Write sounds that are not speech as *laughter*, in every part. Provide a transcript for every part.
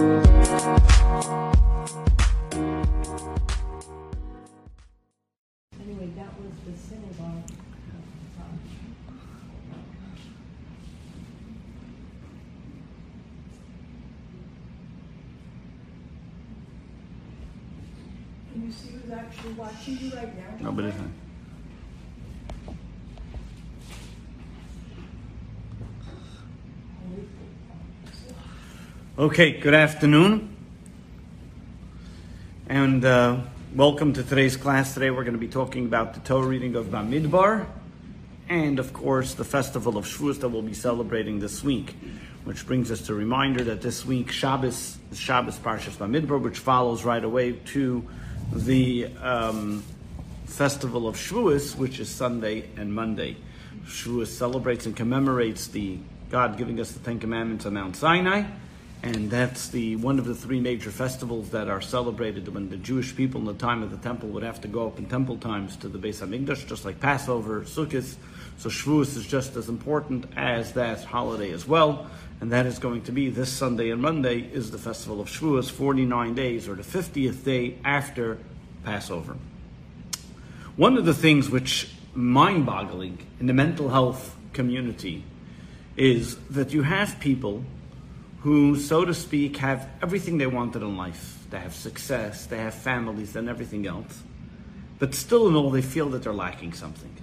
Anyway, that was the synagogue. Can you see who's actually watching you right now? Nobody's. Okay, good afternoon. And uh, welcome to today's class. Today we're going to be talking about the Torah reading of Bamidbar and, of course, the festival of Shavuos that we'll be celebrating this week. Which brings us to a reminder that this week Shabbos is Shabbos Parshas Bamidbar, which follows right away to the um, festival of Shavuos, which is Sunday and Monday. Shavuos celebrates and commemorates the God giving us the Ten Commandments on Mount Sinai, and that's the one of the three major festivals that are celebrated when the Jewish people in the time of the temple would have to go up in temple times to the Beis Hamikdash, just like Passover, Sukkot. So Shavuos is just as important as that holiday as well, and that is going to be this Sunday and Monday is the festival of Shavuos, 49 days or the 50th day after Passover. One of the things which mind-boggling in the mental health community is that you have people who, so to speak, have everything they wanted in life. They have success, they have families, and everything else. But still, in all, they feel that they're lacking something.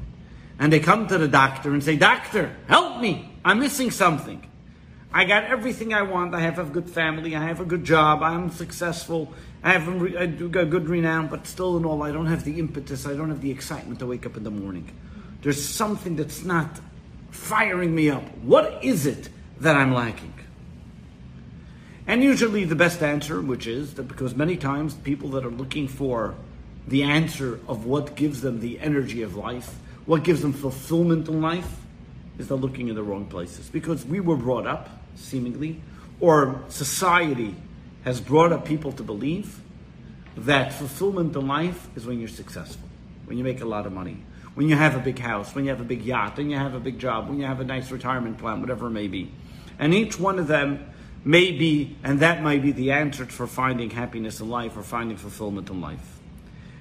And they come to the doctor and say, Doctor, help me! I'm missing something. I got everything I want. I have a good family. I have a good job. I'm successful. I have a, do got good renown, but still, in all, I don't have the impetus. I don't have the excitement to wake up in the morning. There's something that's not firing me up. What is it that I'm lacking? And usually the best answer, which is that because many times people that are looking for the answer of what gives them the energy of life, what gives them fulfillment in life, is they're looking in the wrong places. Because we were brought up, seemingly, or society has brought up people to believe that fulfillment in life is when you're successful, when you make a lot of money, when you have a big house, when you have a big yacht, when you have a big job, when you have a nice retirement plan, whatever it may be. And each one of them may be, and that might be the answer for finding happiness in life or finding fulfillment in life.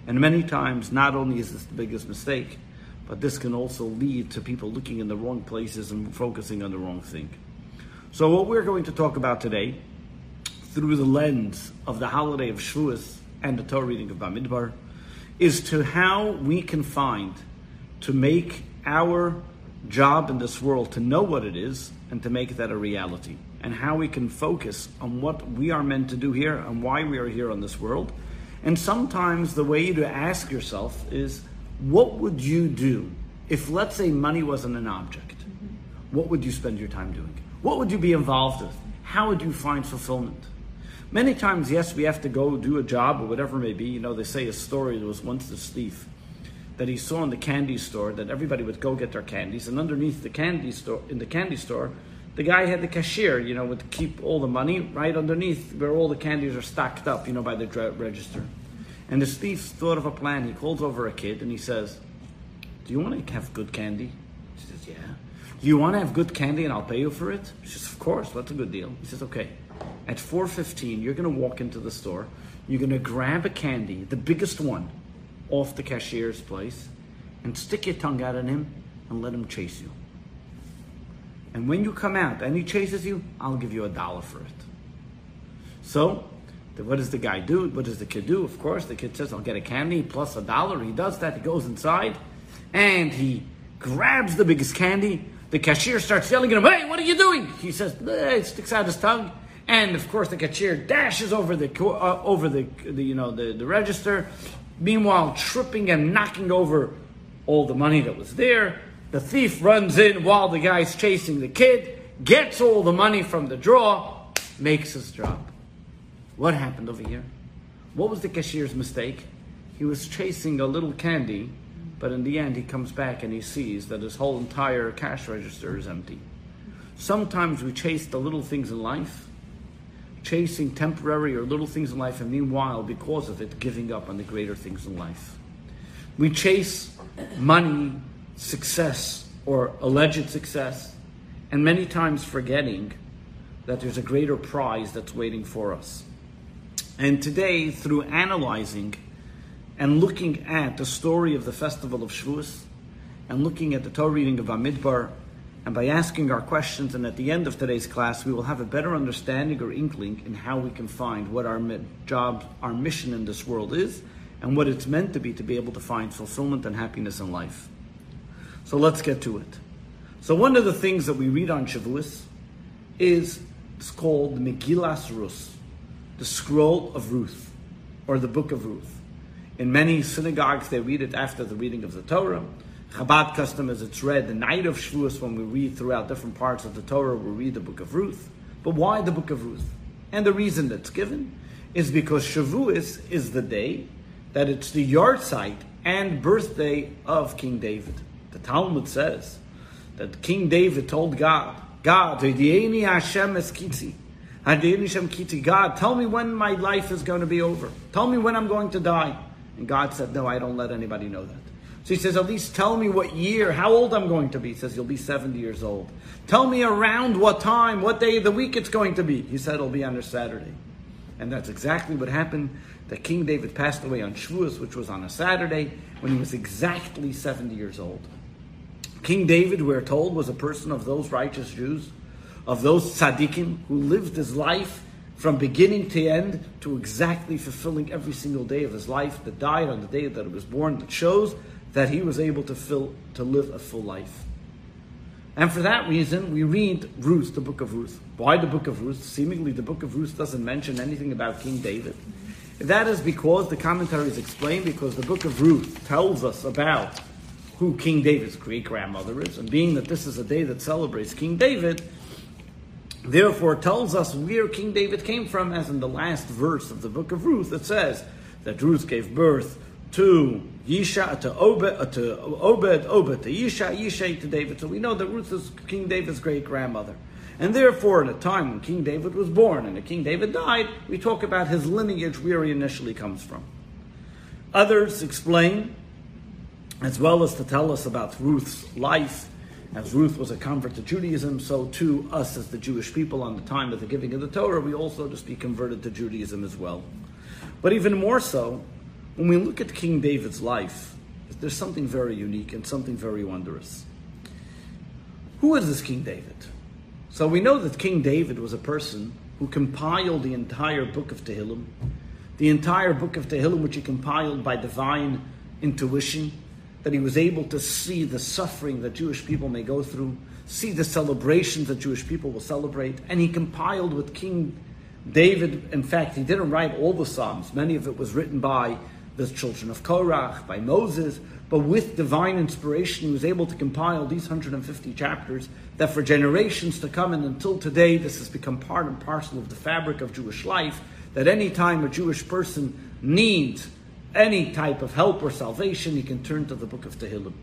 And many times, not only is this the biggest mistake, but this can also lead to people looking in the wrong places and focusing on the wrong thing. So, what we're going to talk about today, through the lens of the holiday of Shavuos and the Torah reading of Bamidbar, is to how we can find to make our job in this world to know what it is and to make that a reality, and how we can focus on what we are meant to do here and why we are here on this world. And sometimes the way to ask yourself is, what would you do if, let's say, money wasn't an object? What would you spend your time doing? What would you be involved with? How would you find fulfillment? Many times, yes, we have to go do a job or whatever it may be. You know, they say a story. There was once this thief that he saw in the candy store that everybody would go get their candies, and underneath the candy store, in the candy store, the guy had the cashier, you know, would keep all the money right underneath where all the candies are stacked up, you know, by the register. And this thief thought of a plan. He calls over a kid and he says, "Do you want to have good candy?" She says, "Yeah." "Do you want to have good candy and I'll pay you for it?" She says, "Of course. That's a good deal." He says, "Okay." At 4:15, you're going to walk into the store. You're going to grab a candy, the biggest one, off the cashier's place, and stick your tongue out at him and let him chase you. And when you come out and he chases you, I'll give you a dollar for it. So, what does the guy do? What does the kid do? Of course, the kid says, I'll get a candy plus a dollar. He does that. He goes inside and he grabs the biggest candy. The cashier starts yelling at him, Hey, what are you doing? He says, He sticks out his tongue. And of course, the cashier dashes over the uh, over the, the you know the, the register. Meanwhile, tripping and knocking over all the money that was there. The thief runs in while the guy's chasing the kid, gets all the money from the drawer, makes his job. What happened over here? What was the cashier's mistake? He was chasing a little candy, but in the end, he comes back and he sees that his whole entire cash register is empty. Sometimes we chase the little things in life, chasing temporary or little things in life, and meanwhile, because of it, giving up on the greater things in life. We chase money, success, or alleged success, and many times forgetting that there's a greater prize that's waiting for us. And today, through analyzing and looking at the story of the festival of Shavuos, and looking at the Torah reading of Bamidbar, and by asking our questions, and at the end of today's class, we will have a better understanding or inkling in how we can find what our job, our mission in this world is, and what it's meant to be to be able to find fulfillment and happiness in life. So let's get to it. So one of the things that we read on Shavuos is it's called Megillas Rus, the scroll of Ruth, or the book of Ruth. In many synagogues, they read it after the reading of the Torah. Chabad custom is it's read the night of Shavuos when we read throughout different parts of the Torah, we read the book of Ruth. But why the book of Ruth? And the reason that's given is because Shavuos is the day that it's the yahrzeit and birthday of King David. The Talmud says that King David told God, God, Hashem. God, tell me when my life is going to be over. Tell me when I'm going to die. And God said, No, I don't let anybody know that. So he says, At least tell me what year, how old I'm going to be. He says, You'll be 70 years old. Tell me around what time, what day of the week it's going to be. He said, It'll be on a Saturday. And that's exactly what happened. That King David passed away on Shavuos, which was on a Saturday, when he was exactly 70 years old. King David, we're told, was a person of those righteous Jews, of those tzaddikim who lived his life from beginning to end to exactly fulfilling every single day of his life, that died on the day that he was born, that shows that he was able to fill to live a full life. And for that reason, we read Ruth, the book of Ruth. Why the book of Ruth? Seemingly, the book of Ruth doesn't mention anything about King David. That is because the commentaries explain because the book of Ruth tells us about who King David's great grandmother is, and being that this is a day that celebrates King David, therefore tells us where King David came from, as in the last verse of the book of Ruth, it says that Ruth gave birth to Yishai, to Obed, uh, to Obed, Obed, to Yishai, Yishai to David. So we know that Ruth is King David's great grandmother. And therefore, in a time when King David was born and King David died, we talk about his lineage, where he initially comes from. Others explain as well as to tell us about Ruth's life. As Ruth was a convert to Judaism, so too us as the Jewish people on the time of the giving of the Torah, we also just be converted to Judaism as well. But even more so, when we look at King David's life, there's something very unique and something very wondrous. Who is this King David? So we know that King David was a person who compiled the entire book of Tehillim, the entire book of Tehillim, which he compiled by divine intuition, that he was able to see the suffering that Jewish people may go through, see the celebrations that Jewish people will celebrate. And he compiled with King David. In fact, he didn't write all the Psalms, many of it was written by the children of Korach, by Moses, but with divine inspiration, he was able to compile these 150 chapters that for generations to come and until today, this has become part and parcel of the fabric of Jewish life. That any time a Jewish person needs any type of help or salvation, he can turn to the book of Tehillim.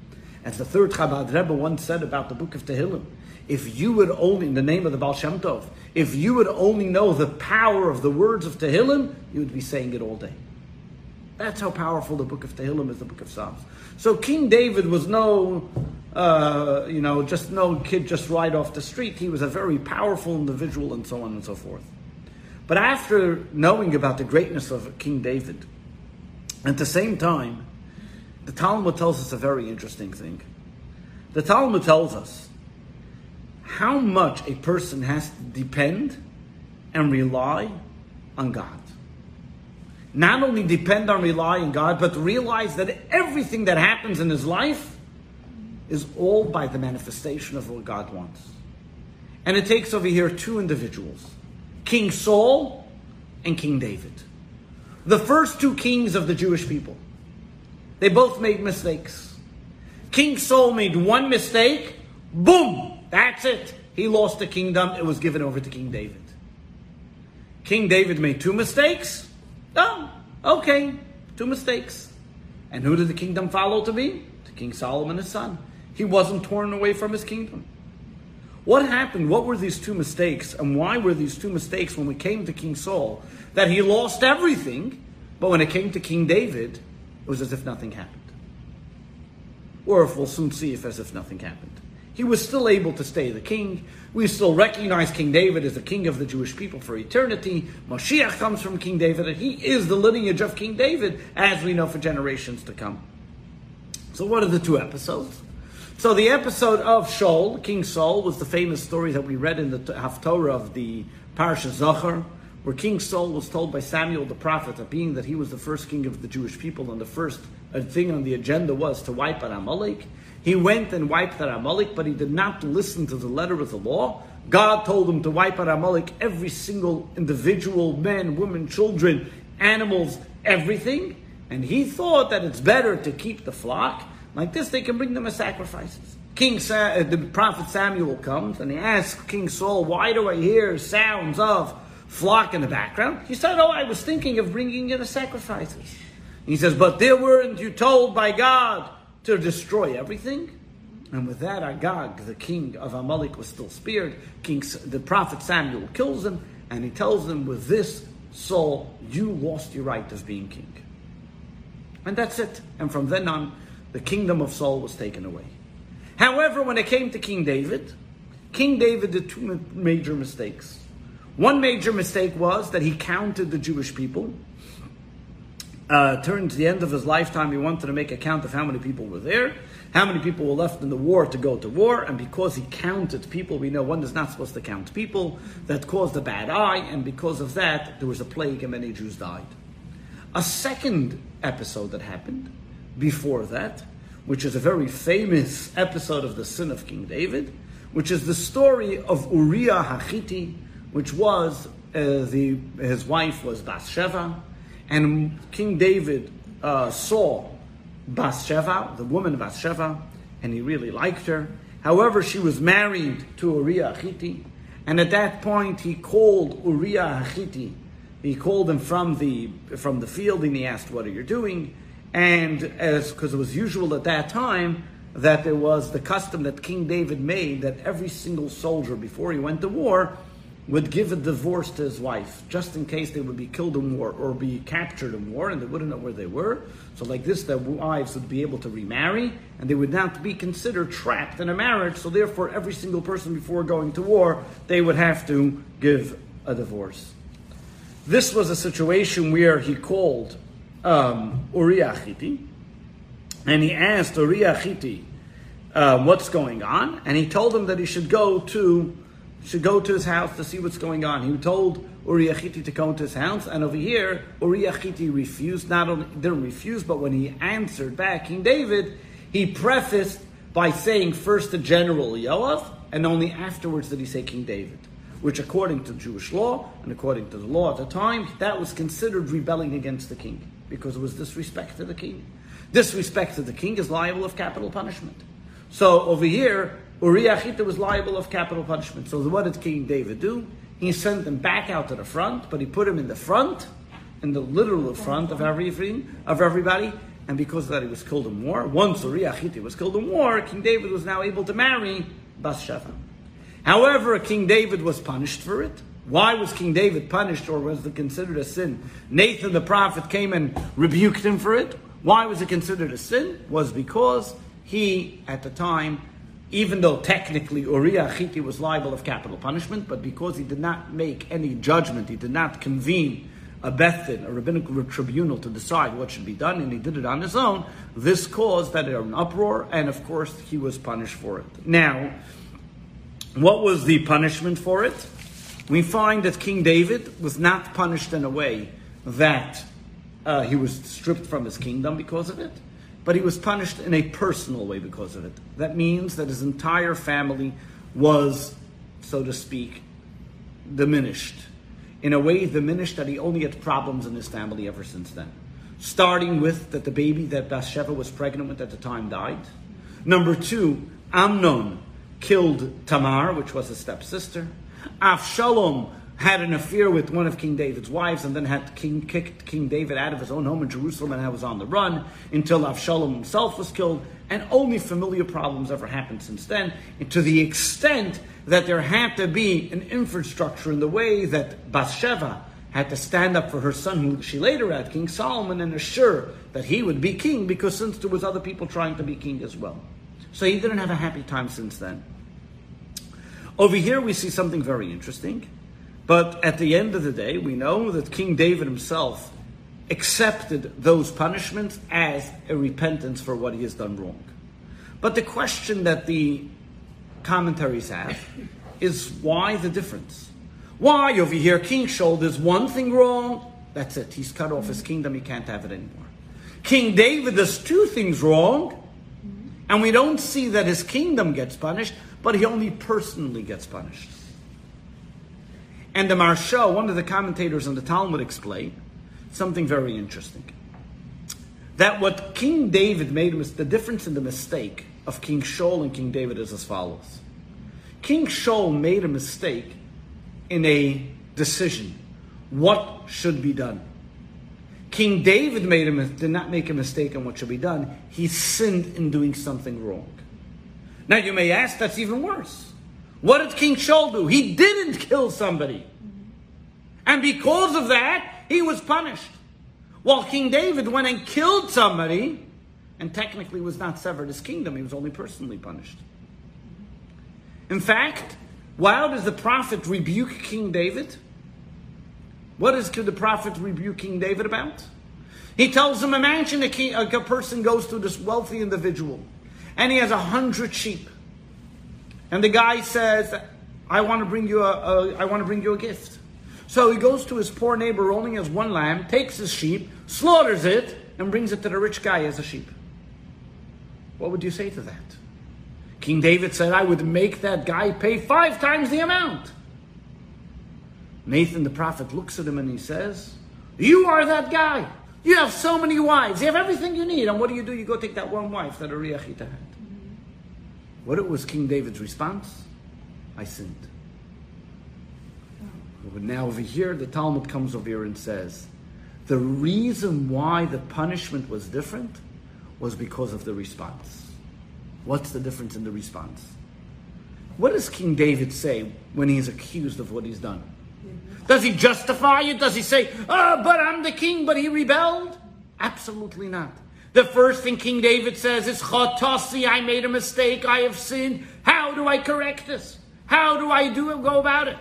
As the third Chabad Rebbe once said about the book of Tehillim, if you would only, in the name of the Baal Shem Tov, if you would only know the power of the words of Tehillim, you would be saying it all day. That's how powerful the book of Tehillim is, the book of Psalms. So King David was no, uh, you know, just no kid just right off the street. He was a very powerful individual and so on and so forth. But after knowing about the greatness of King David, at the same time, the Talmud tells us a very interesting thing. The Talmud tells us how much a person has to depend and rely on God. Not only depend on relying God, but realize that everything that happens in his life is all by the manifestation of what God wants. And it takes over here two individuals King Saul and King David the first two kings of the Jewish people. They both made mistakes. King Saul made one mistake, boom, that's it. He lost the kingdom, it was given over to King David. King David made two mistakes. Oh, okay, two mistakes. And who did the kingdom follow to be? To King Solomon, his son. He wasn't torn away from his kingdom. What happened? What were these two mistakes? And why were these two mistakes when we came to King Saul? That he lost everything, but when it came to King David, it was as if nothing happened. Or if we'll soon see if as if nothing happened. He was still able to stay the king. We still recognize King David as the king of the Jewish people for eternity. Moshiach comes from King David, and he is the lineage of King David, as we know for generations to come. So, what are the two episodes? So, the episode of Shaul, King Saul, was the famous story that we read in the Haftorah of the Parsha Zachor, where King Saul was told by Samuel the prophet that being that he was the first king of the Jewish people and the first uh, thing on the agenda was to wipe out Amalek. He went and wiped out Amalek, but he did not listen to the letter of the law. God told him to wipe out Amalek, every single individual, men, women, children, animals, everything. And he thought that it's better to keep the flock. Like this, they can bring them as sacrifices. King Sa- uh, the prophet Samuel comes and he asks King Saul, "Why do I hear sounds of flock in the background?" He said, "Oh, I was thinking of bringing in the sacrifices." He says, "But there weren't you told by God to destroy everything?" And with that, Agag, the king of Amalek, was still spared. King, the prophet Samuel kills him, and he tells them, "With this, Saul, you lost your right of being king." And that's it. And from then on, the kingdom of Saul was taken away. However, when it came to King David, King David did two major mistakes. One major mistake was that he counted the Jewish people. Uh, turned to the end of his lifetime, he wanted to make a count of how many people were there, how many people were left in the war to go to war, and because he counted people, we know one is not supposed to count people, that caused a bad eye, and because of that, there was a plague and many Jews died. A second episode that happened before that which is a very famous episode of the sin of King David, which is the story of Uriah Hachiti, which was uh, the his wife was Bathsheba, and King David uh, saw Bathsheba, the woman Bathsheba, and he really liked her. However, she was married to Uriah Hachiti, and at that point he called Uriah Hachiti. He called him from the from the field, and he asked, "What are you doing?" And as because it was usual at that time that there was the custom that King David made that every single soldier before he went to war would give a divorce to his wife, just in case they would be killed in war or be captured in war and they wouldn't know where they were. So, like this, their wives would be able to remarry and they would not be considered trapped in a marriage. So, therefore, every single person before going to war, they would have to give a divorce. This was a situation where he called um, and he asked Uriah Chiti uh, what's going on, and he told him that he should go to should go to his house to see what's going on. He told Uriah Chiti to go to his house, and over here Uriah Chiti refused. Not only didn't refuse, but when he answered back, King David, he prefaced by saying first the General Yoav, and only afterwards did he say King David which according to Jewish law and according to the law at the time, that was considered rebelling against the king because it was disrespect to the king. Disrespect to the king is liable of capital punishment. So over here, Uriah Chita was liable of capital punishment. So what did King David do? He sent them back out to the front, but he put him in the front, in the literal front of everything, of everybody. And because of that, he was killed in war. Once Uriah was killed in war, King David was now able to marry Bathsheba. However, King David was punished for it. Why was King David punished or was it considered a sin? Nathan the prophet came and rebuked him for it. Why was it considered a sin? Was because he, at the time, even though technically Uriah Chiti was liable of capital punishment, but because he did not make any judgment, he did not convene a Beis Din, a rabbinical tribunal, to decide what should be done, and he did it on his own, this caused that an uproar, and of course he was punished for it. Now, what was the punishment for it? We find that King David was not punished in a way that uh, he was stripped from his kingdom because of it, but he was punished in a personal way because of it. That means that his entire family was, so to speak, diminished. In a way, diminished that he only had problems in his family ever since then. Starting with that the baby that Bathsheba was pregnant with at the time died. Number two, Amnon killed Tamar, which was his stepsister. Avshalom had an affair with one of King David's wives and then had King, kicked King David out of his own home in Jerusalem and was on the run until Avshalom himself was killed. And only familiar problems ever happened since then, and to the extent that there had to be an infrastructure in the way that Bathsheba had to stand up for her son, who she later had, King Solomon, and assure that he would be king, because since there was other people trying to be king as well. So he didn't have a happy time since then. Over here, we see something very interesting. But at the end of the day, we know that King David himself accepted those punishments as a repentance for what he has done wrong. But the question that the commentaries have is why the difference? Why over here, King Shaul does one thing wrong, that's it. He's cut off his kingdom, he can't have it anymore. King David does two things wrong, and we don't see that his kingdom gets punished, but he only personally gets punished. And the Maharsha, one of the commentators on the Talmud, explained something very interesting. That what King David made, was the difference in the mistake of King Shaul and King David is as follows. King Shaul made a mistake in a decision. What should be done? King David made a, did not make a mistake on what should be done. He sinned in doing something wrong. Now you may ask, that's even worse. What did King Shaul do? He didn't kill somebody. And because of that, he was punished. While King David went and killed somebody, and technically was not severed his kingdom, he was only personally punished. In fact, why does the prophet rebuke King David? What is the prophet rebuke King David about? He tells him, imagine a, king, a person goes to this wealthy individual and he has a hundred sheep. And the guy says, I want to bring you a, a I want to bring you a gift. So he goes to his poor neighbor only has one lamb, takes his sheep, slaughters it, and brings it to the rich guy as a sheep. What would you say to that? King David said, I would make that guy pay five times the amount. Nathan the prophet looks at him and he says, You are that guy. You have so many wives. You have everything you need. And what do you do? You go take that one wife that Uriah had. What was King David's response? I sinned. But now over here, the Talmud comes over here and says, the reason why the punishment was different was because of the response. What's the difference in the response? What does King David say when he's accused of what he's done? Does he justify it? Does he say, oh, but I'm the king, but he rebelled? Absolutely not. The first thing King David says is, Chotasi, I made a mistake, I have sinned. How do I correct this? How do I do go about it?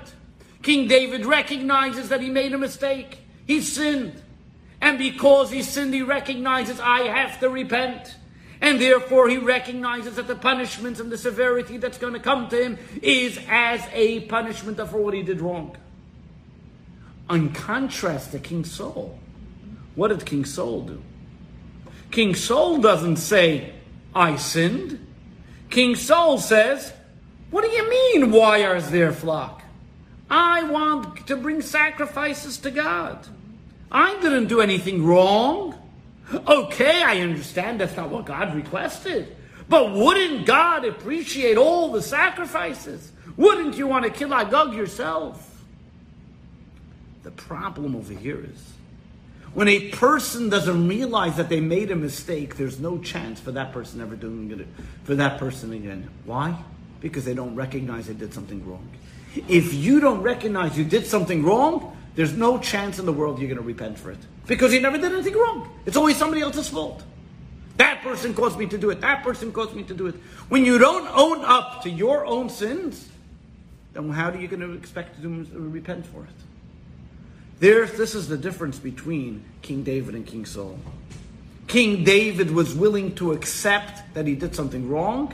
King David recognizes that he made a mistake. He sinned. And because he sinned, he recognizes, I have to repent. And therefore, he recognizes that the punishment and the severity that's going to come to him is as a punishment for what he did wrong. In contrast to King Saul, what did King Saul do? King Saul doesn't say, I sinned. King Saul says, What do you mean, why is there flock? I want to bring sacrifices to God. I didn't do anything wrong. Okay, I understand that's not what God requested. But wouldn't God appreciate all the sacrifices? Wouldn't you want to kill Agag yourself? The problem over here is when a person doesn't realize that they made a mistake, there's no chance for that person ever doing it for that person again. Why? Because they don't recognize they did something wrong. If you don't recognize you did something wrong, there's no chance in the world you're going to repent for it. Because you never did anything wrong. It's always somebody else's fault. That person caused me to do it. That person caused me to do it. When you don't own up to your own sins, then how are you going to expect to uh, repent for it? There, this is the difference between King David and King Saul. King David was willing to accept that he did something wrong,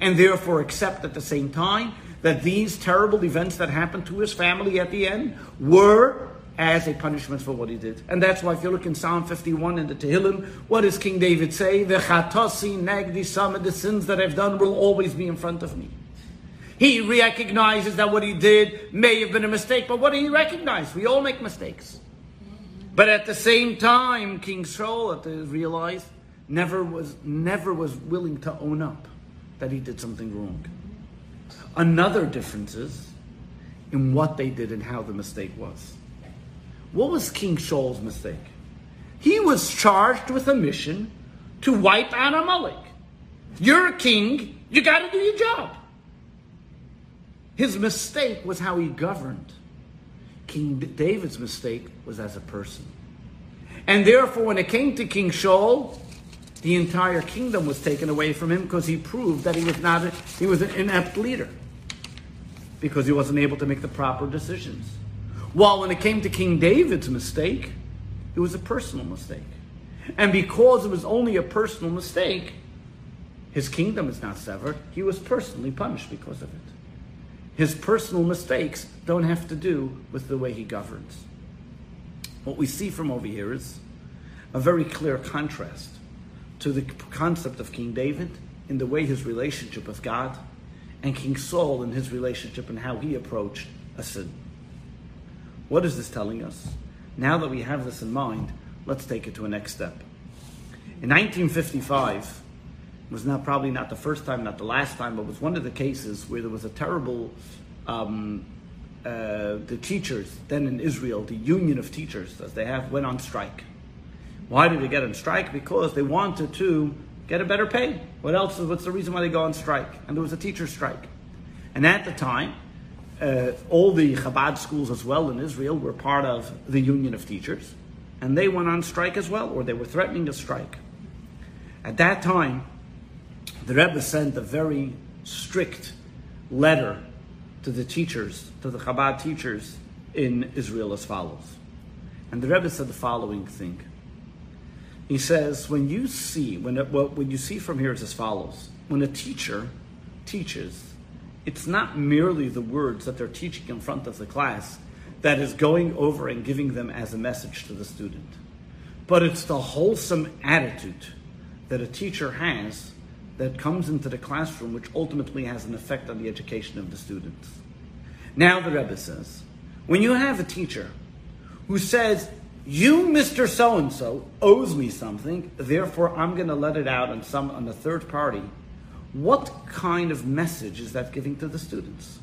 and therefore accept at the same time that these terrible events that happened to his family at the end were as a punishment for what he did. And that's why if you look in Psalm 51 in the Tehillim, what does King David say? The chatasi nagdi, of the sins that I've done will always be in front of me. He recognizes that what he did may have been a mistake, but what did he recognize? We all make mistakes. But at the same time, King Saul realized never was never was willing to own up that he did something wrong. Another difference is in what they did and how the mistake was. What was King Shaul's mistake? He was charged with a mission to wipe out Amalek. You're a king, you got to do your job. His mistake was how he governed. King David's mistake was as a person. And therefore, when it came to King Shaul, the entire kingdom was taken away from him because he proved that he was not a, he was an inept leader because he wasn't able to make the proper decisions. While when it came to King David's mistake, it was a personal mistake. And because it was only a personal mistake, his kingdom is not severed. He was personally punished because of it. His personal mistakes don't have to do with the way he governs. What we see from over here is a very clear contrast to the concept of King David in the way his relationship with God and King Saul in his relationship and how he approached a sin. What is this telling us? Now that we have this in mind, let's take it to a next step. In 1955, was not probably not the first time, not the last time, but was one of the cases where there was a terrible. Um, uh, the teachers then in Israel, the union of teachers, as they have, went on strike. Why did they get on strike? Because they wanted to get a better pay. What else? What's the reason why they go on strike? And there was a teacher strike. And at the time, uh, all the Chabad schools as well in Israel were part of the union of teachers, and they went on strike as well, or they were threatening a strike. At that time, the Rebbe sent a very strict letter to the teachers, to the Chabad teachers in Israel as follows. And the Rebbe said the following thing. He says, when you see, when, it, well, when you see from here is as follows. When a teacher teaches, it's not merely the words that they're teaching in front of the class that is going over and giving them as a message to the student, but it's the wholesome attitude that a teacher has that comes into the classroom, which ultimately has an effect on the education of the students. Now, the Rebbe says, when you have a teacher who says, you, Mr. So and so, owes me something, therefore I'm going to let it out on some on the third party. What kind of message is that giving to the students?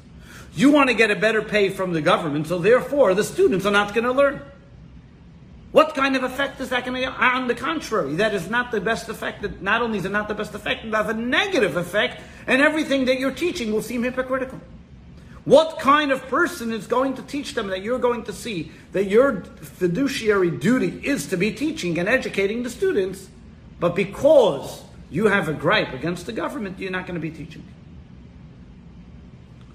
You want to get a better pay from the government, so therefore the students are not going to learn. What kind of effect is that going to have? On the contrary, that is not the best effect. That not only is it not the best effect, it has a negative effect, and everything that you're teaching will seem hypocritical. What kind of person is going to teach them that you're going to see that your fiduciary duty is to be teaching and educating the students, but because you have a gripe against the government, you're not going to be teaching?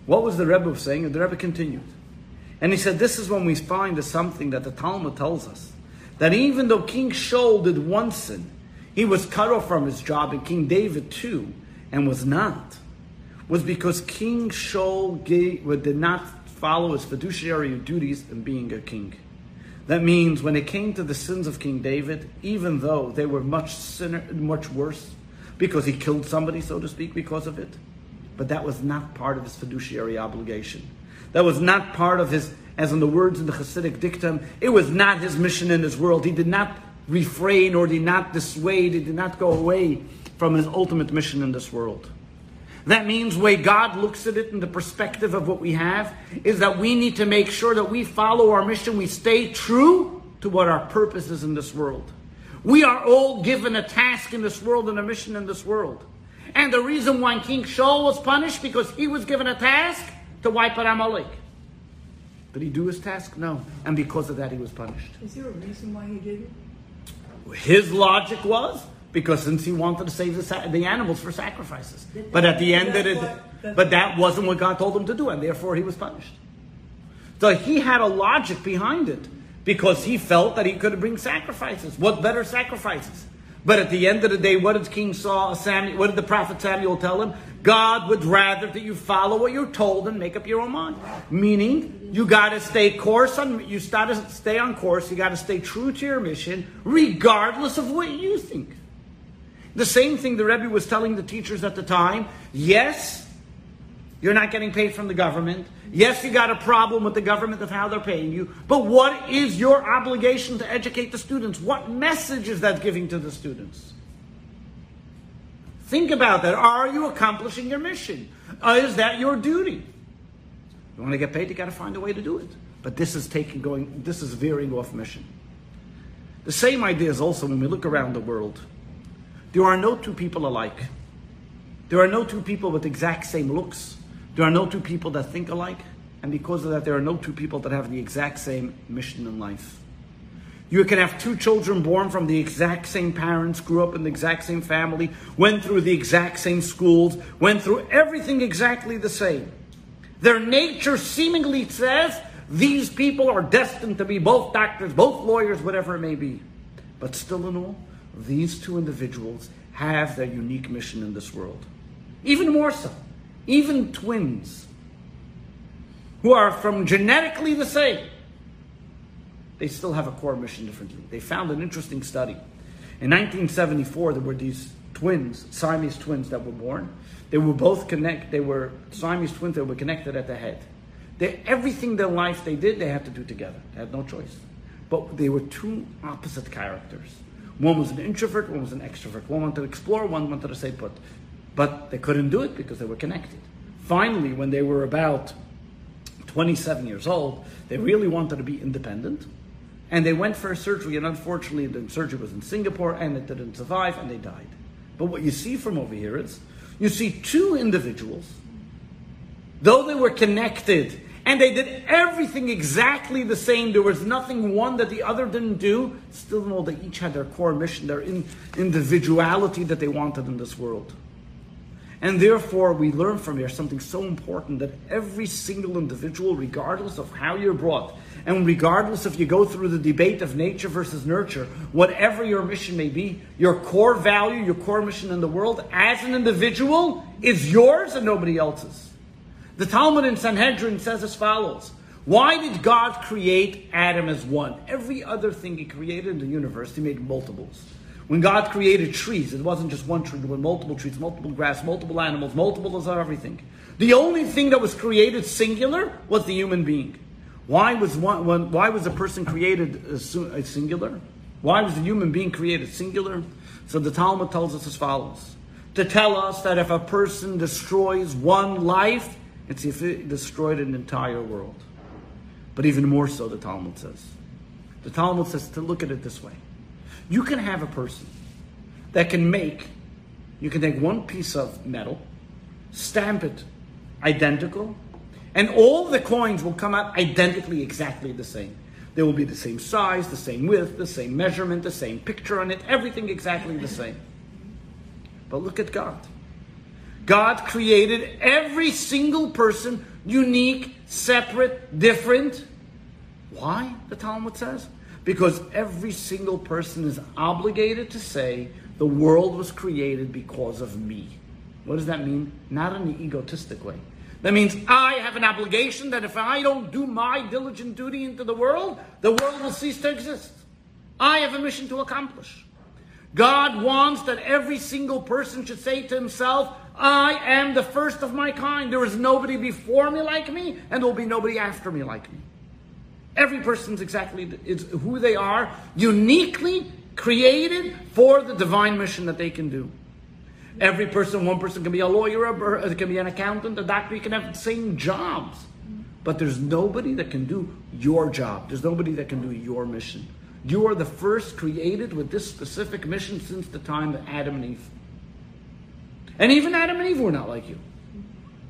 What was the Rebbe saying? And the Rebbe continued. And he said, This is when we find something that the Talmud tells us that even though King Shaul did one sin, he was cut off from his job, and King David too, and was not, was because King Shaul gave, did not follow his fiduciary duties in being a king. That means when it came to the sins of King David, even though they were much sinner, much worse, because he killed somebody, so to speak, because of it, but that was not part of his fiduciary obligation. That was not part of his as in the words in the Hasidic dictum, it was not his mission in this world. He did not refrain or did not dissuade, he did not go away from his ultimate mission in this world. That means way God looks at it in the perspective of what we have is that we need to make sure that we follow our mission, we stay true to what our purpose is in this world. We are all given a task in this world and a mission in this world. And the reason why King Shaul was punished because he was given a task to wipe out Amalek. Did he do his task? No. And because of that, he was punished. Is there a reason why he did it? His logic was because since he wanted to save the, the animals for sacrifices. But at the end of it, but that wasn't what God told him to do, and therefore he was punished. So he had a logic behind it because he felt that he could bring sacrifices. What better sacrifices? But at the end of the day, what did King Saul, Samuel, what did the prophet Samuel tell him? God would rather that you follow what you're told and make up your own mind. Meaning, you got to stay course on. You got to stay on course. You got to stay true to your mission, regardless of what you think. The same thing the Rebbe was telling the teachers at the time. Yes, you're not getting paid from the government. Yes, you got a problem with the government of how they're paying you. But what is your obligation to educate the students? What message is that giving to the students? Think about that. Are you accomplishing your mission? Uh, is that your duty? You want to get paid, you got to find a way to do it. But this is taking going. This is veering off mission. The same idea is also when we look around the world. There are no two people alike. There are no two people with exact same looks. There are no two people that think alike. And because of that, there are no two people that have the exact same mission in life. You can have two children born from the exact same parents, grew up in the exact same family, went through the exact same schools, went through everything exactly the same. Their nature seemingly says these people are destined to be both doctors, both lawyers, whatever it may be. But still, in all, these two individuals have their unique mission in this world. Even more so, even twins who are from genetically the same they still have a core mission differently. They found an interesting study. In 1974, there were these twins, Siamese twins that were born. They were both connect. They were Siamese twins that were connected at the head. They, everything their life they did, they had to do together. They had no choice. But they were two opposite characters. One was an introvert, one was an extrovert. One wanted to explore, one wanted to stay put. But they couldn't do it because they were connected. Finally, when they were about 27 years old, they really wanted to be independent and they went for surgery, and unfortunately, the surgery was in Singapore, and it didn't survive, and they died. But what you see from over here is you see two individuals, though they were connected and they did everything exactly the same. There was nothing one that the other didn't do. Still, know they each had their core mission, their in, individuality that they wanted in this world. And therefore, we learn from here something so important that every single individual, regardless of how you're brought, and regardless if you go through the debate of nature versus nurture, whatever your mission may be, your core value, your core mission in the world as an individual is yours and nobody else's. The Talmud in Sanhedrin says as follows Why did God create Adam as one? Every other thing He created in the universe, He made multiples. When God created trees, it wasn't just one tree, were multiple trees, multiple grass, multiple animals, multiples of everything. The only thing that was created singular was the human being. Why was one, why was a person created a singular? Why was the human being created singular? So the Talmud tells us as follows: to tell us that if a person destroys one life, it's if it destroyed an entire world. But even more so, the Talmud says. The Talmud says to look at it this way: you can have a person that can make, you can take one piece of metal, stamp it identical, and all the coins will come out identically exactly the same. They will be the same size, the same width, the same measurement, the same picture on it, everything exactly the same. But look at God. God created every single person unique, separate, different. Why? The Talmud says. Because every single person is obligated to say, the world was created because of me. What does that mean? Not in an egotistic way. That means I have an obligation that if I don't do my diligent duty into the world, the world will cease to exist. I have a mission to accomplish. God wants that every single person should say to himself, I am the first of my kind. There is nobody before me like me, and there will be nobody after me like me. Every person's exactly is who they are, uniquely created for the divine mission that they can do. Every person, one person can be a lawyer, it can be an accountant, a doctor, you can have the same jobs. But there's nobody that can do your job. There's nobody that can do your mission. You are the first created with this specific mission since the time of Adam and Eve. And even Adam and Eve were not like you.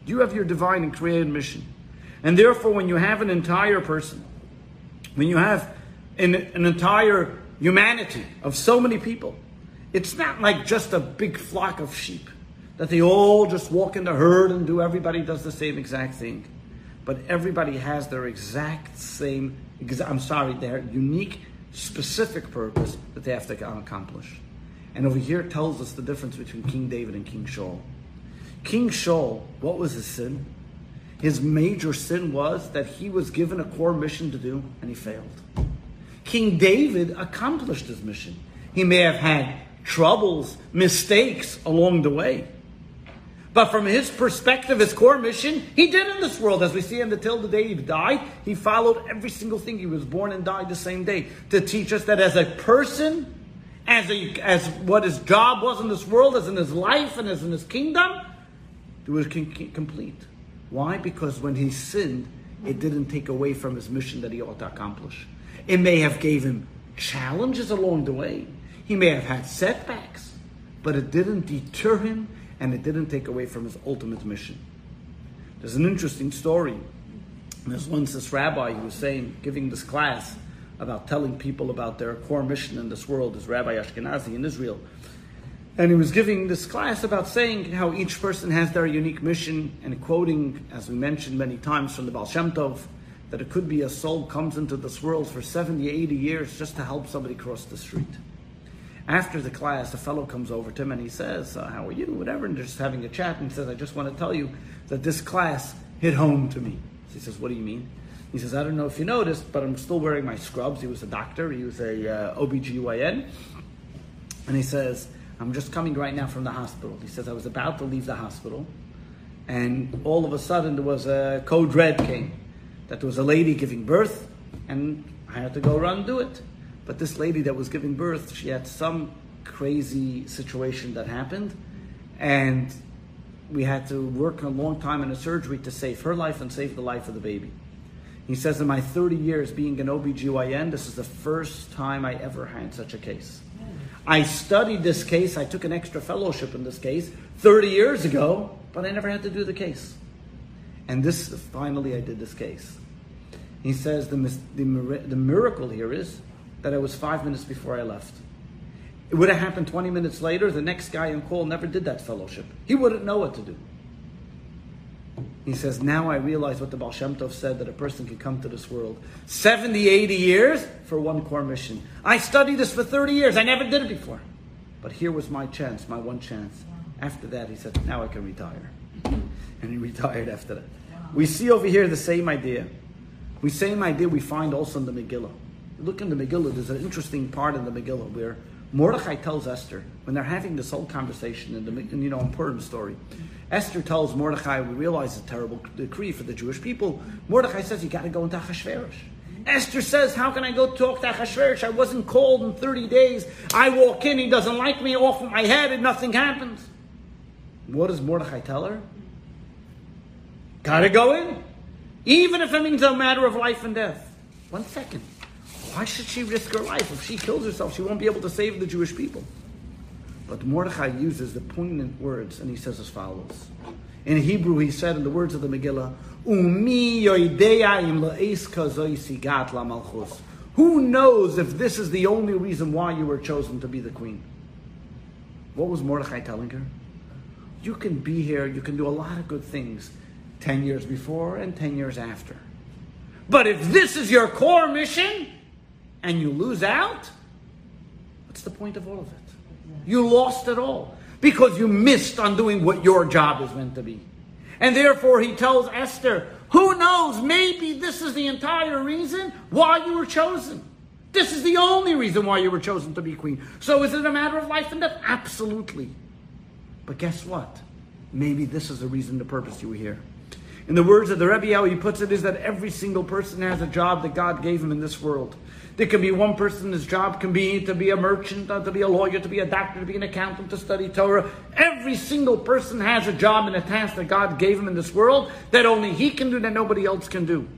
You have your divine and created mission. And therefore, when you have an entire person, when you have an, an entire humanity of so many people, it's not like just a big flock of sheep that they all just walk in the herd and do everybody does the same exact thing. But everybody has their exact same, I'm sorry, their unique, specific purpose that they have to accomplish. And over here tells us the difference between King David and King Shaul. King Shaul, what was his sin? His major sin was that he was given a core mission to do and he failed. King David accomplished his mission. He may have had troubles, mistakes along the way. But from his perspective, his core mission, he did in this world, as we see him until the day he died. He followed every single thing. He was born and died the same day to teach us that as a person, as a, as what his job was in this world, as in his life and as in his kingdom, it was complete. Why? Because when he sinned, it didn't take away from his mission that he ought to accomplish. It may have gave him challenges along the way. He may have had setbacks, but it didn't deter him and it didn't take away from his ultimate mission. There's an interesting story. There's once this rabbi who was saying, giving this class about telling people about their core mission in this world, is Rabbi Ashkenazi in Israel. And he was giving this class about saying how each person has their unique mission and quoting, as we mentioned many times from the Baal Shem Tov, that it could be a soul comes into this world for 70, 80 years just to help somebody cross the street. After the class, a fellow comes over to him and he says, uh, How are you? Whatever. And they're just having a chat. And says, I just want to tell you that this class hit home to me. So he says, What do you mean? He says, I don't know if you noticed, but I'm still wearing my scrubs. He was a doctor, he was a uh, OBGYN. And he says, I'm just coming right now from the hospital. He says, I was about to leave the hospital. And all of a sudden, there was a code red came that there was a lady giving birth, and I had to go run and do it. But this lady that was giving birth, she had some crazy situation that happened, and we had to work a long time in a surgery to save her life and save the life of the baby. He says, in my 30 years being an OBGYN, this is the first time I ever had such a case. I studied this case, I took an extra fellowship in this case 30 years ago, but I never had to do the case. And this, finally, I did this case. He says the, the, the miracle here is that it was five minutes before I left. It would have happened 20 minutes later. The next guy on call never did that fellowship. He wouldn't know what to do. He says, Now I realize what the Baal Shem Tov said that a person can come to this world 70, 80 years for one core mission. I studied this for 30 years. I never did it before. But here was my chance, my one chance. After that, he said, Now I can retire. And he *laughs* retired after that. We see over here the same idea. The same idea we find also in the Megillah. Look in the Megillah, there's an interesting part in the Megillah where Mordechai tells Esther, when they're having this whole conversation in the you know, important story, Esther tells Mordechai, we realize a terrible decree for the Jewish people. Mordechai says, you got to go into Achashverosh. Esther says, how can I go talk to Achashverosh? I wasn't called in 30 days. I walk in, he doesn't like me, off of my head, and nothing happens. What does Mordechai tell her? Gotta go in. Even if it means a matter of life and death. One second. Why should she risk her life? If she kills herself, she won't be able to save the Jewish people. But Mordechai uses the poignant words and he says as follows. In Hebrew, he said in the words of the Megillah, Umi Who knows if this is the only reason why you were chosen to be the queen? What was Mordechai telling her? You can be here, you can do a lot of good things 10 years before and 10 years after. But if this is your core mission and you lose out, what's the point of all of it? You lost it all because you missed on doing what your job is meant to be. And therefore, he tells Esther, who knows, maybe this is the entire reason why you were chosen. This is the only reason why you were chosen to be queen. So is it a matter of life and death? Absolutely. But guess what? Maybe this is the reason, the purpose you were here. In the words of the Rebbe, how he puts it is that every single person has a job that God gave him in this world. There can be one person, his job can be to be a merchant, to be a lawyer, to be a doctor, to be an accountant, to study Torah. Every single person has a job and a task that God gave him in this world that only he can do, that nobody else can do.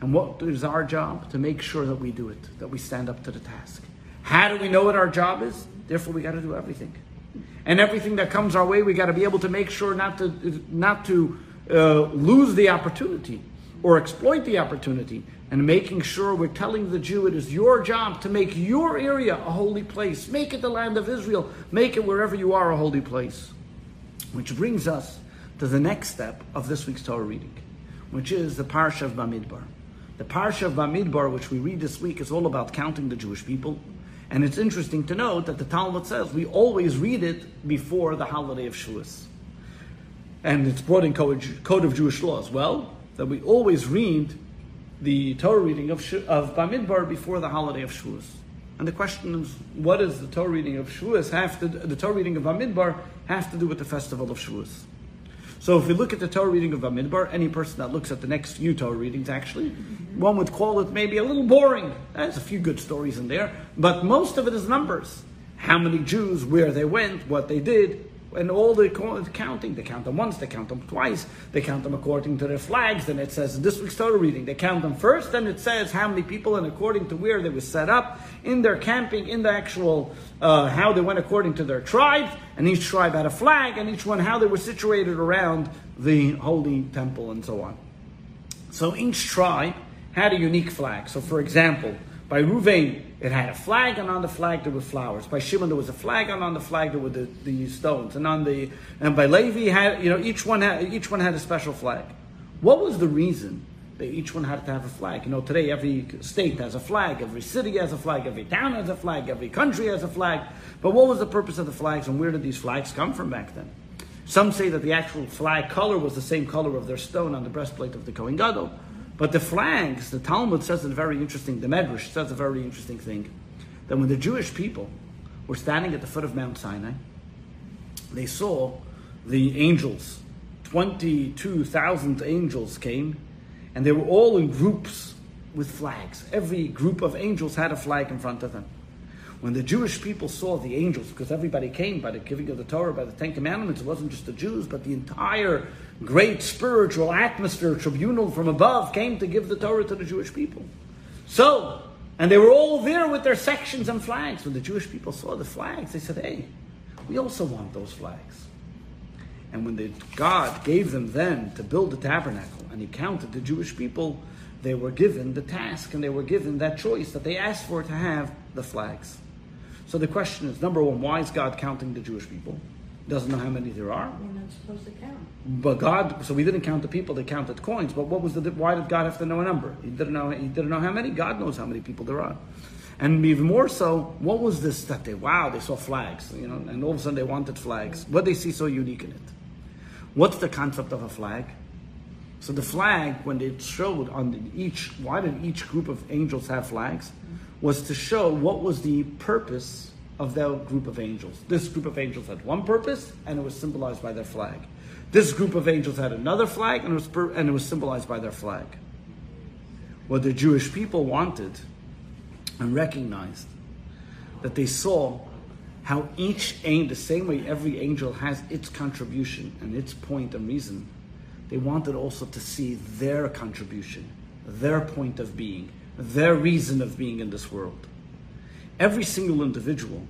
And what is our job? To make sure that we do it, that we stand up to the task. How do we know what our job is? Therefore, we got to do everything. And everything that comes our way, we got to be able to make sure not to, not to uh, lose the opportunity or exploit the opportunity and making sure we're telling the Jew it is your job to make your area a holy place. Make it the land of Israel. Make it wherever you are a holy place. Which brings us to the next step of this week's Torah reading, which is the Parsha of Bamidbar. The Parsha of Bamidbar, which we read this week, is all about counting the Jewish people. And it's interesting to note that the Talmud says we always read it before the holiday of Shavuos. And it's brought in Code of Jewish Law as well, that we always read the Torah reading of, of Bamidbar before the holiday of Shavuos. And the question is, what does the Torah reading of Shavuos have to, the Torah reading of Bamidbar have to do with the festival of Shavuos? So if we look at the Torah reading of Bamidbar, any person that looks at the next few Torah readings actually, one would call it maybe a little boring. There's a few good stories in there, but most of it is numbers. How many Jews, where they went, what they did, and all the counting, they count them once, they count them twice, they count them according to their flags. Then it says in this week's Torah reading, they count them first, then it says how many people and according to where they were set up in their camping, in the actual uh, how they went according to their tribes, and each tribe had a flag, and each one how they were situated around the holy temple and so on. So each tribe had a unique flag. So, for example, By Ruvain, it had a flag, and on the flag there were flowers. By Shimon, there was a flag, and on the flag there were the, the stones. And on the and by Levi, had you know each one had each one had a special flag. What was the reason that each one had to have a flag? You know, today every state has a flag, every city has a flag, every town has a flag, every country has a flag. But what was the purpose of the flags, and where did these flags come from back then? Some say that the actual flag color was the same color of their stone on the breastplate of the Kohen Gadol. But the flags, the Talmud says a very interesting, the Medrash says a very interesting thing, that when the Jewish people were standing at the foot of Mount Sinai, they saw the angels, 22,000 angels came, and they were all in groups with flags. Every group of angels had a flag in front of them. When the Jewish people saw the angels, because everybody came by the giving of the Torah, by the Ten Commandments, it wasn't just the Jews, but the entire great spiritual atmosphere, tribunal from above, came to give the Torah to the Jewish people. So, and they were all there with their sections and flags. When the Jewish people saw the flags, they said, hey, we also want those flags. And when God gave them then to build the tabernacle, and He counted the Jewish people, they were given the task and they were given that choice that they asked for to have the flags. So the question is number one, why is God counting the Jewish people? Doesn't know how many there are. We're not supposed to count. But God, so we didn't count the people; they counted coins. But what was the? Why did God have to know a number? He didn't know. He didn't know how many. God knows how many people there are, and even more so, what was this that they? Wow, they saw flags, you know, and all of a sudden they wanted flags. What did they see so unique in it? What's the concept of a flag? So the flag, when it showed on the, each, why did each group of angels have flags? Mm-hmm. was to show what was the purpose of that group of angels. This group of angels had one purpose, and it was symbolized by their flag. This group of angels had another flag, and it was, per- and it was symbolized by their flag. What the Jewish people wanted and recognized that they saw how each angel, the same way every angel has its contribution and its point and reason, they wanted also to see their contribution, their point of being, their reason of being in this world. Every single individual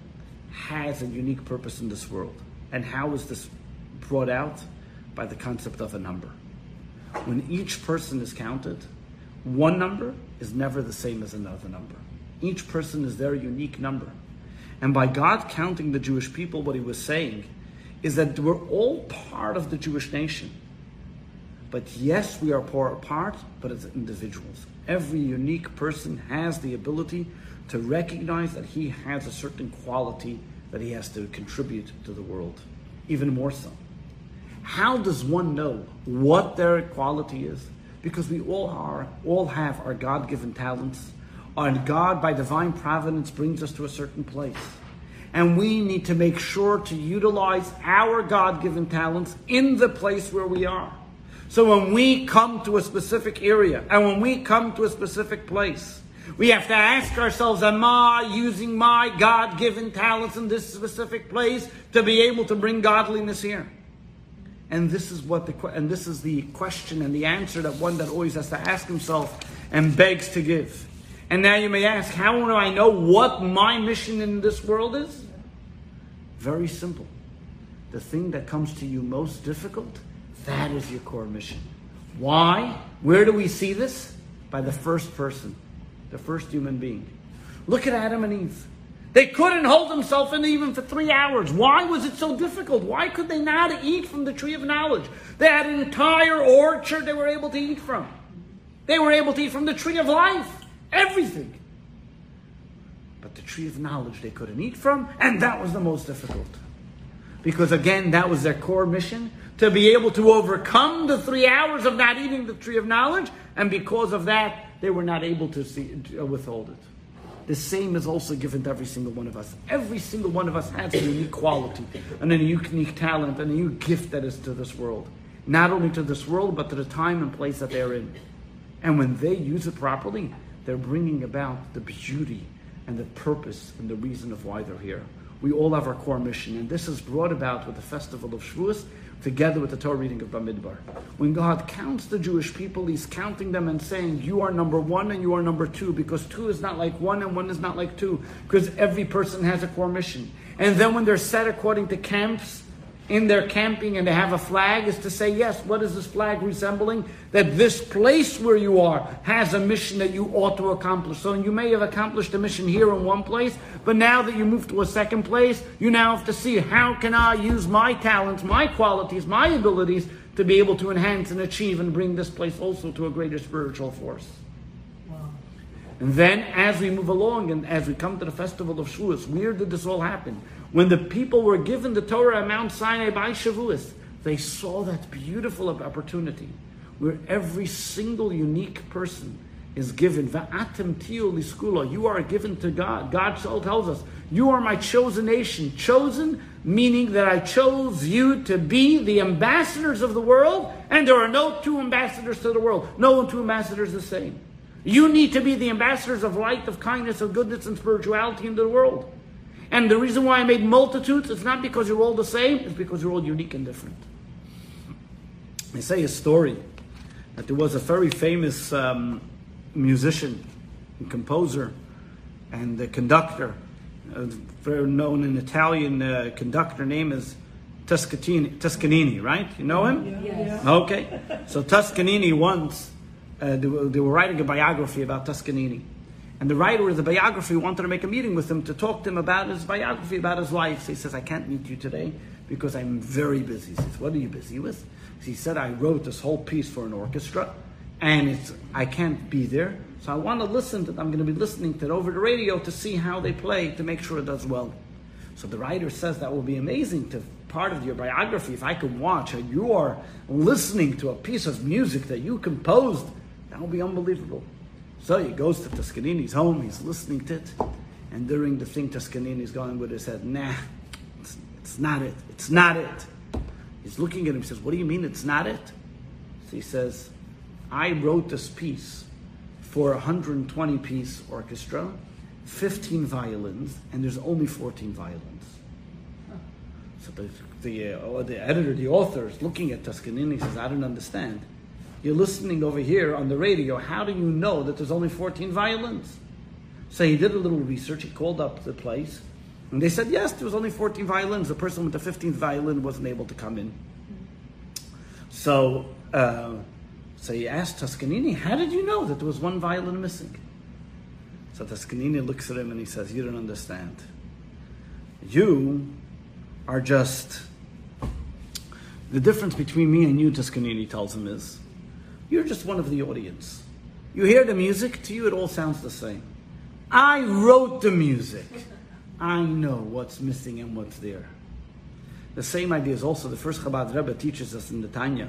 has a unique purpose in this world. And how is this brought out? By the concept of a number. When each person is counted, one number is never the same as another number. Each person is their unique number. And by God counting the Jewish people, what he was saying is that we're all part of the Jewish nation. But yes, we are part, but as individuals. Every unique person has the ability to recognize that he has a certain quality that he has to contribute to the world, even more so. How does one know what their quality is? Because we all are, all have our God-given talents, and God, by divine providence, brings us to a certain place. And we need to make sure to utilize our God given talents in the place where we are. So when we come to a specific area and when we come to a specific place, we have to ask ourselves, am I using my God given talents in this specific place to be able to bring godliness here? And this is what the and this is the question and the answer that one that always has to ask himself and begs to give. And now you may ask, how do I know what my mission in this world is? Very simple. The thing that comes to you most difficult, that is your core mission. Why? Where do we see this? By the first person, the first human being. Look at Adam and Eve. They couldn't hold themselves in even for three hours. Why was it so difficult? Why could they not eat from the tree of knowledge? They had an entire orchard they were able to eat from. They were able to eat from the tree of life. Everything. But the tree of knowledge they couldn't eat from, and that was the most difficult. Because again, that was their core mission to be able to overcome the three hours of not eating the tree of knowledge, and because of that, they were not able to, see, to uh, withhold it. The same is also given to every single one of us. Every single one of us has a unique quality and a unique talent and a unique gift that is to this world. Not only to this world, but to the time and place that they're in. And when they use it properly, they're bringing about the beauty and the purpose and the reason of why they're here. We all have our core mission, and this is brought about with the festival of Shavuos, together with the Torah reading of Bamidbar. When God counts the Jewish people, He's counting them and saying, You are number one and you are number two, because two is not like one and one is not like two, because every person has a core mission. And then when they're set according to camps, in their camping and they have a flag is to say, yes, what is this flag resembling? That this place where you are has a mission that you ought to accomplish. So you may have accomplished a mission here in one place, but now that you move to a second place, you now have to see how can I use my talents, my qualities, my abilities to be able to enhance and achieve and bring this place also to a greater spiritual force. And then, as we move along and as we come to the festival of Shavuos, where did this all happen? When the people were given the Torah at Mount Sinai by Shavuos, they saw that beautiful opportunity where every single unique person is given. Va'atem liskula. You are given to God. God tells us, You are my chosen nation. Chosen, meaning that I chose you to be the ambassadors of the world, and there are no two ambassadors to the world. No two ambassadors the same. You need to be the ambassadors of light, of kindness, of goodness, and spirituality in the world. And the reason why I made multitudes is not because you're all the same, it's because you're all unique and different. I say a story that there was a very famous um, musician and composer and the conductor, a very known in Italian uh, conductor name is Toscanini, Toscanini, right? You know him? Yes. Okay. So Toscanini once uh, they, were, they, were, writing a biography about Toscanini. And the writer of the biography wanted to make a meeting with him to talk to him about his biography, about his life. So he says, I can't meet you today because I'm very busy. He says, What are you busy with? He said, I wrote this whole piece for an orchestra and it's I can't be there. So I want to listen to. I'm going to be listening to it over the radio to see how they play to make sure it does well. So the writer says that will be amazing to part of your biography if I could watch how you are listening to a piece of music that you composed that would be unbelievable. So he goes to Toscanini's home, he's listening to it, and during the thing, Toscanini's going with his head, nah, it's, it's not it, it's not it. He's looking at him, he says, What do you mean it's not it? So he says, I wrote this piece for a 120 piece orchestra, 15 violins, and there's only 14 violins. So the, the, uh, the editor, the author, is looking at Toscanini, says, I don't understand. You're listening over here on the radio. How do you know that there's only 14 violins? So he did a little research. He called up the place. And they said, yes, there was only 14 violins. The person with the 15th violin wasn't able to come in. So, uh, so he asked Toscanini, how did you know that there was one violin missing? So Toscanini looks at him and he says, you don't understand. You are just... The difference between me and you, Toscanini tells him, is you're just one of the audience. You hear the music, to you it all sounds the same. I wrote the music. I know what's missing and what's there. The same idea is also the first Chabad Rebbe teaches us in the Tanya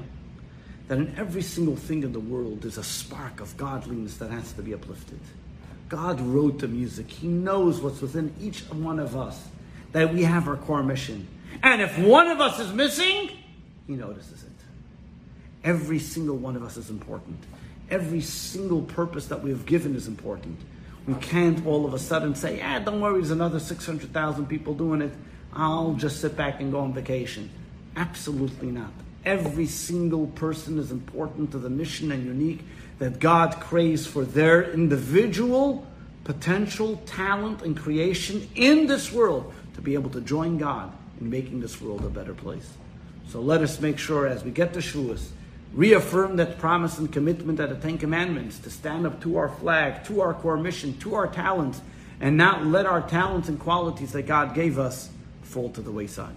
that in every single thing in the world there's a spark of godliness that has to be uplifted. God wrote the music. He knows what's within each one of us, that we have our core mission. And if one of us is missing, He notices it. Every single one of us is important. Every single purpose that we have given is important. We can't all of a sudden say, ah, don't worry, there's another 600,000 people doing it. I'll just sit back and go on vacation. Absolutely not. Every single person is important to the mission and unique that God craves for their individual potential, talent, and creation in this world to be able to join God in making this world a better place. So let us make sure as we get to Shavuos, reaffirm that promise and commitment at the Ten Commandments to stand up to our flag, to our core mission, to our talents, and not let our talents and qualities that God gave us fall to the wayside.